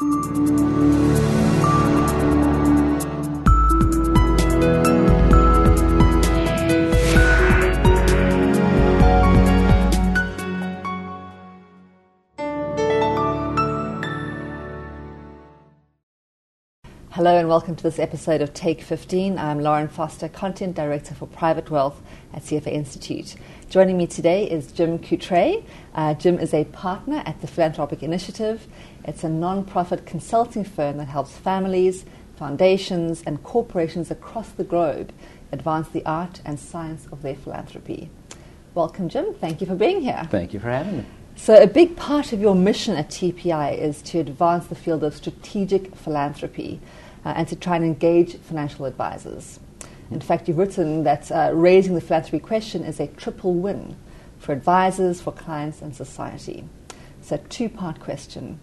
《うん》Hello and welcome to this episode of Take 15. I'm Lauren Foster, Content Director for Private Wealth at CFA Institute. Joining me today is Jim Coutre. Uh, Jim is a partner at the Philanthropic Initiative. It's a non-profit consulting firm that helps families, foundations, and corporations across the globe advance the art and science of their philanthropy. Welcome, Jim. Thank you for being here. Thank you for having me. So, a big part of your mission at TPI is to advance the field of strategic philanthropy uh, and to try and engage financial advisors. In fact, you've written that uh, raising the philanthropy question is a triple win for advisors, for clients, and society. It's a two part question.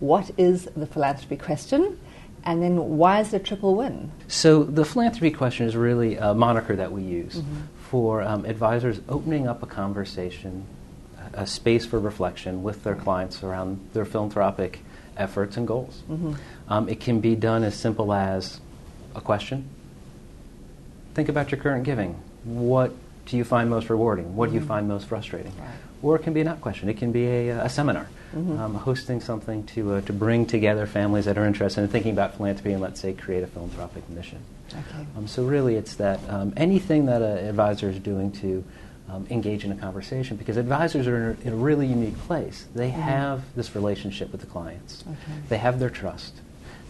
What is the philanthropy question? And then why is it a triple win? So, the philanthropy question is really a moniker that we use mm-hmm. for um, advisors opening up a conversation, a space for reflection with their clients around their philanthropic efforts and goals. Mm-hmm. Um, it can be done as simple as a question. Think about your current giving. What do you find most rewarding? What do you mm-hmm. find most frustrating? Right. Or it can be a not question. It can be a, a seminar, mm-hmm. um, hosting something to, uh, to bring together families that are interested in thinking about philanthropy and, let's say, create a philanthropic mission. Okay. Um, so, really, it's that um, anything that an advisor is doing to um, engage in a conversation because advisors are in a, really unique place. They mm-hmm. have this relationship with the clients, okay. they have their trust.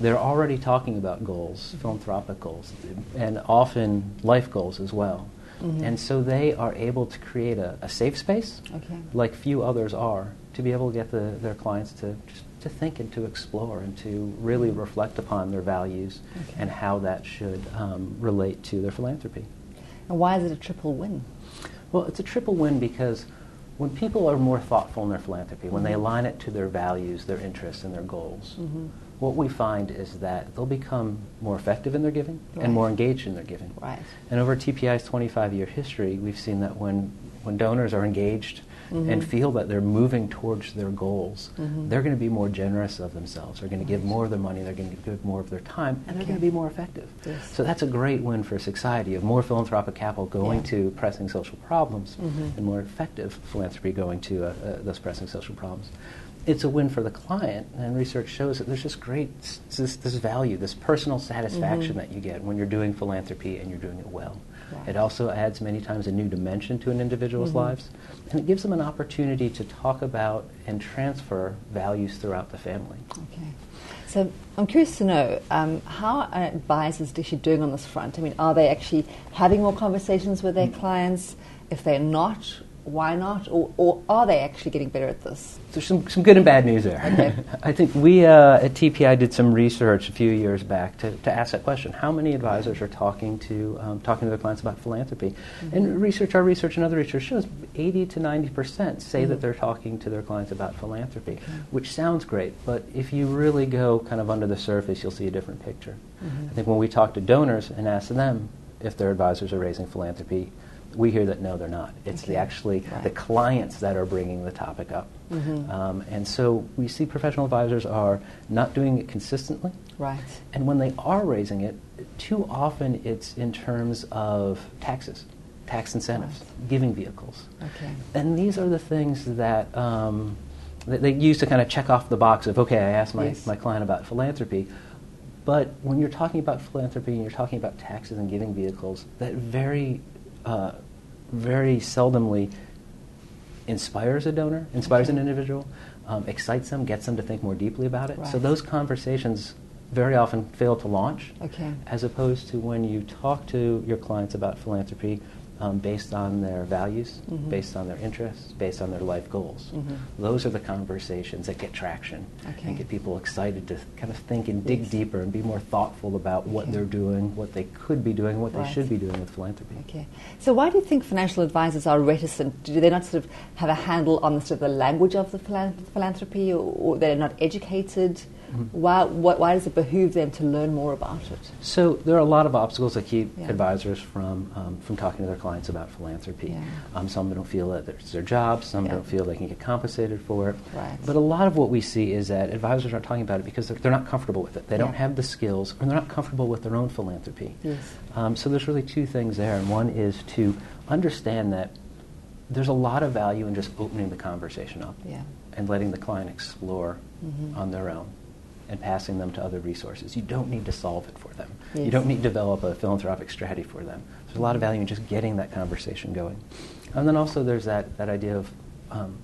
They're already talking about goals, mm-hmm. philanthropic goals, and often life goals as well. Mm-hmm. And so they are able to create a, a safe space, okay. like few others are, to be able to get the, their clients to just to think and to explore and to really mm-hmm. reflect upon their values okay. and how that should um, relate to their philanthropy. And why is it a triple win? Well, it's a triple win because when people are more thoughtful in their philanthropy, mm-hmm. when they mm-hmm. align it to their values, their interests, and their goals, mm-hmm. what we find is that they'll become more effective in their giving right. and more engaged in their giving. Right. And over TPI's 25 year history, we've seen that when, when donors are engaged mm-hmm. and feel that they're moving towards their goals, mm-hmm. they're going to be more generous of themselves. They're going to give more of their money, they're going to give more of their time, and they're going to be more effective. Yes. So that's a great win for society of more philanthropic capital going yeah. to pressing social problems mm-hmm. and more effective philanthropy going to uh, uh, those pressing social problems it's a win for the client, and research shows that there's just great this, this value, this personal satisfaction mm-hmm. that you get when you're doing philanthropy and you're doing it well. It also adds many times a new dimension to an individual's mm-hmm. lives, and it gives them an opportunity to talk about and transfer values throughout the family. Okay. So I'm curious to know um, how are advisors actually doing on this front? I mean, are they actually having more conversations with their mm-hmm. clients? If they're not, why not? Or, or, are they actually getting better at this? There's some, some good and bad news there. Okay. I think we uh, at TPI did some research a few years back to, to ask that question. How many advisors are talking to, um, talking to their clients about philanthropy? Mm-hmm. And research, our research and other research shows 80 to 90% say mm-hmm. that they're talking to their clients about philanthropy, okay. which sounds great, but if you really go kind of under the surface, you'll see a different picture. Mm-hmm. I think when we talk to donors and ask them if their advisors are raising philanthropy, we hear that no, they're not. It's okay. the actually right. the clients that are bringing the topic up, mm-hmm. um, and so we see professional advisors are not doing it consistently. Right. And when they are raising it, too often it's in terms of taxes, tax incentives, right. giving vehicles. Okay. And these are the things that. Um, that they use to kind of check off the box of okay, I asked my, yes. my client about philanthropy, but when you're talking about philanthropy and you're talking about taxes and giving vehicles, that very uh, very seldomly inspires a donor, inspires an individual, um, excites them, gets them to think more deeply about it. Right. So those conversations very often fail to launch, okay. as opposed to when you talk to your clients about philanthropy um, based on their values, mm-hmm. based on their interests, based on their life goals. Mm-hmm. Those are the conversations that get traction okay. and get people excited to kind of think and dig yes. deeper and be more thoughtful about okay. what they're doing, what they could be doing, what right. they should be doing with philanthropy. Okay. So why do you think financial advisors are reticent? Do they not sort of have a handle on the, sort of the language of the philanthropy or, or they're not educated? Mm-hmm. why, what, why does it behoove them to learn more about it? So there are a lot of obstacles that keep Yeah. advisors from, um, from talking to their clients about philanthropy. Yeah. Um, some don't feel that it's their job, some Yeah. don't feel they can get compensated for it. Right. But a lot of what we see is that advisors aren't talking about it because they're, they're not comfortable with it. They don't have the skills, or they're not comfortable with their own philanthropy. Yes. Um, so there's really two things there, and one is to understand that there's a lot of value in just opening the conversation up Yeah. and letting the client explore Mhm. on their own and passing them to other resources. You don't need to solve it for them. You don't need to develop a philanthropic strategy for them. There's a lot of value in just getting that conversation going. And then also there's that, that idea of um,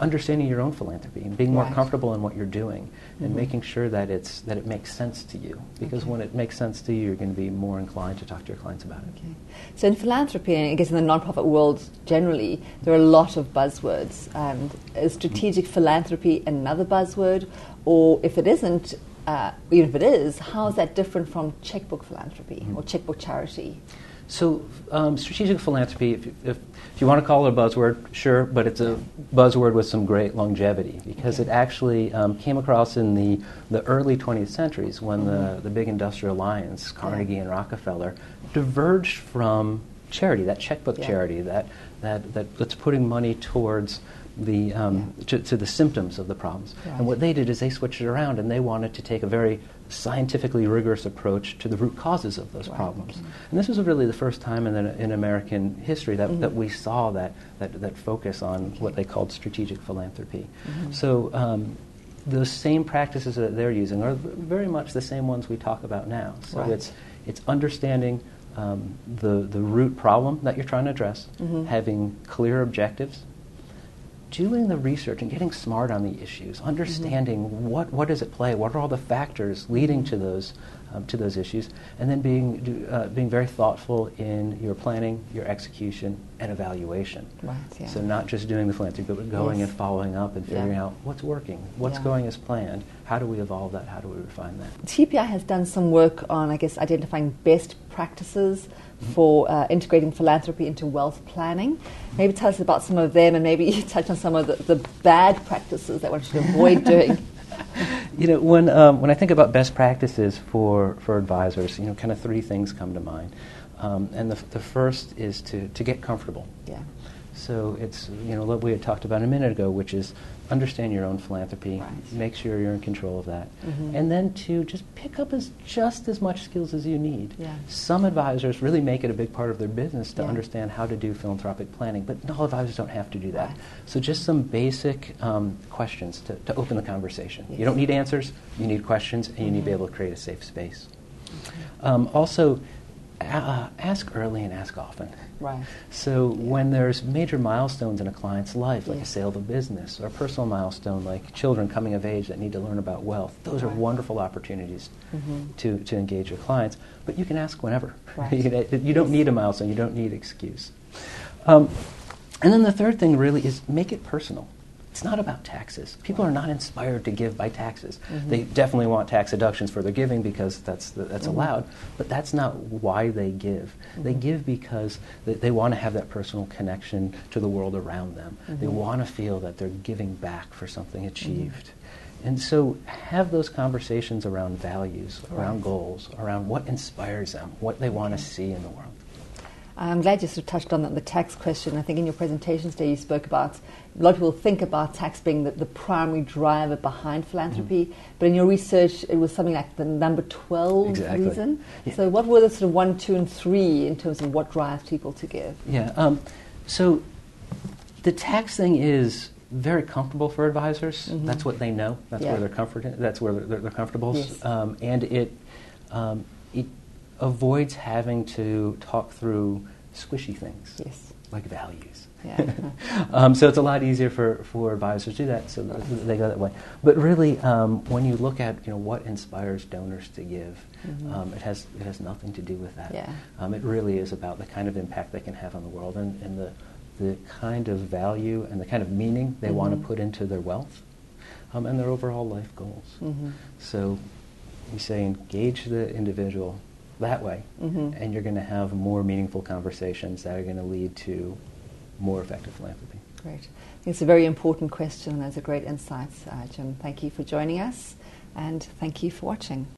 understanding your own philanthropy and being more Right. comfortable in what you're doing and Mhm. making sure that it's that it makes sense to you. Because Okay. when it makes sense to you, you're going to be more inclined to talk to your clients about it. Okay. So in philanthropy, and I guess in the nonprofit world generally, there are a lot of buzzwords. And is strategic philanthropy another buzzword? Or if it isn't, uh, even if it is, how is that different from checkbook philanthropy Mhm. or checkbook charity? So, um, strategic philanthropy, if, if, if you want to call it a buzzword, sure, but it's a buzzword with some great longevity because Okay. it actually um, came across in the, the early 20th centuries when the, Mhm. the big industrial alliance, Carnegie and Rockefeller, diverged from charity, that checkbook Yeah. charity, that, that, that, that's putting money towards the, um, to, to the symptoms of the problems. Right. And what they did is they switched it around and they wanted to take a very scientifically rigorous approach to the root causes of those Right, problems. okay. And this was really the first time in, the, in American history that, Mhm. that we saw that, that, that focus on what they called strategic philanthropy. Mhm. So um, those same practices that they're using are very much the same ones we talk about now. So Right. it's, it's understanding um, the, the root problem that you're trying to address, Mhm. having clear objectives, doing the research and getting smart on the issues, understanding mm-hmm. what, what is at play, what are all the factors leading to those, um, to those issues, and then being, uh, being very thoughtful in your planning, your execution, and evaluation. Right, yeah. So not just doing the philanthropy, but going Yes. and following up and Yeah. figuring out what's working, what's Yeah. going as planned, how do we evolve that, how do we refine that. TPI has done some work on, I guess, identifying best practices for uh, integrating philanthropy into wealth planning. Maybe tell us about some of them and maybe you touch on some of the, the bad practices that one should avoid doing. You know, when, um, when I think about best practices for, for advisors, you know, kind of three things come to mind. Um, and the, the first is to, to get comfortable. Yeah. So it's, you know, what we had talked about a minute ago, which is understand your own philanthropy, Right. make sure you're in control of that, Mhm. and then to just pick up as just as much skills as you need. Yeah. Some advisors really make it a big part of their business to Yeah. understand how to do philanthropic planning, but all advisors don't have to do that. Right. So just some basic um, questions to, to open the conversation. Yes. You don't need answers, you need questions, and you need to be Mhm. able to create a safe space. Um, also, uh, ask early and ask often. Right. So Yeah. when there's major milestones in a client's life, like Yeah. a sale of a business, or a personal milestone like children coming of age that need to learn about wealth, those are wonderful opportunities Mhm. to, to engage your clients. But you can ask whenever. Right. you don't need a milestone. You don't need excuse. Um, and then the third thing really is make it personal. It's not about taxes. People are not inspired to give by taxes. Mhm. They definitely want tax deductions for their giving because that's, the, that's Mhm. allowed, but that's not why they give. They Mhm. give because they, they want to have that personal connection to the world around them. They Mhm. want to feel that they're giving back for something achieved. And so have those conversations around values, around Right. goals, around what inspires them, what they want to Okay. see in the world. I'm glad you sort of touched on the, the tax question. I think in your presentation today you spoke about a lot of people think about tax being the, the primary driver behind philanthropy, Mm-hmm. but in your research it was something like the number 12 Exactly. reason. Yeah. So what were the sort of one, two, and three in terms of what drives people to give? Yeah. Um, so the tax thing is very comfortable for advisors. Mhm. That's what they know. That's Yeah. where they're comforted. That's where they're, they're comfortable. Yes. Um, and it um, it avoids having to talk through squishy things Yes. like values. Yeah. um, so it's a lot easier for, for advisors to do that, so th- they go that way. But really, um, when you look at you know what inspires donors to give, Mhm. um, it has it has nothing to do with that. Yeah. Um, it really is about the kind of impact they can have on the world and, and the the kind of value and the kind of meaning they want Mhm. to put into their wealth um, and their overall life goals. Mhm. So we say engage the individual that way, Mhm. and you're going to have more meaningful conversations that are going to lead to more effective philanthropy. Great. It's a very important question and those are great insights, uh, Jim. Thank you for joining us. and thank you for watching.